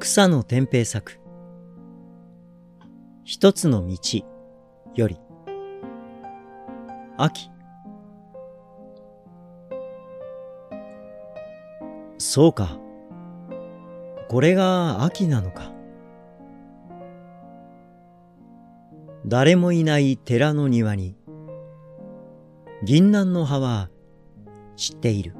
草の天平作。一つの道より。秋。そうか。これが秋なのか。誰もいない寺の庭に。銀杏の葉は散っている。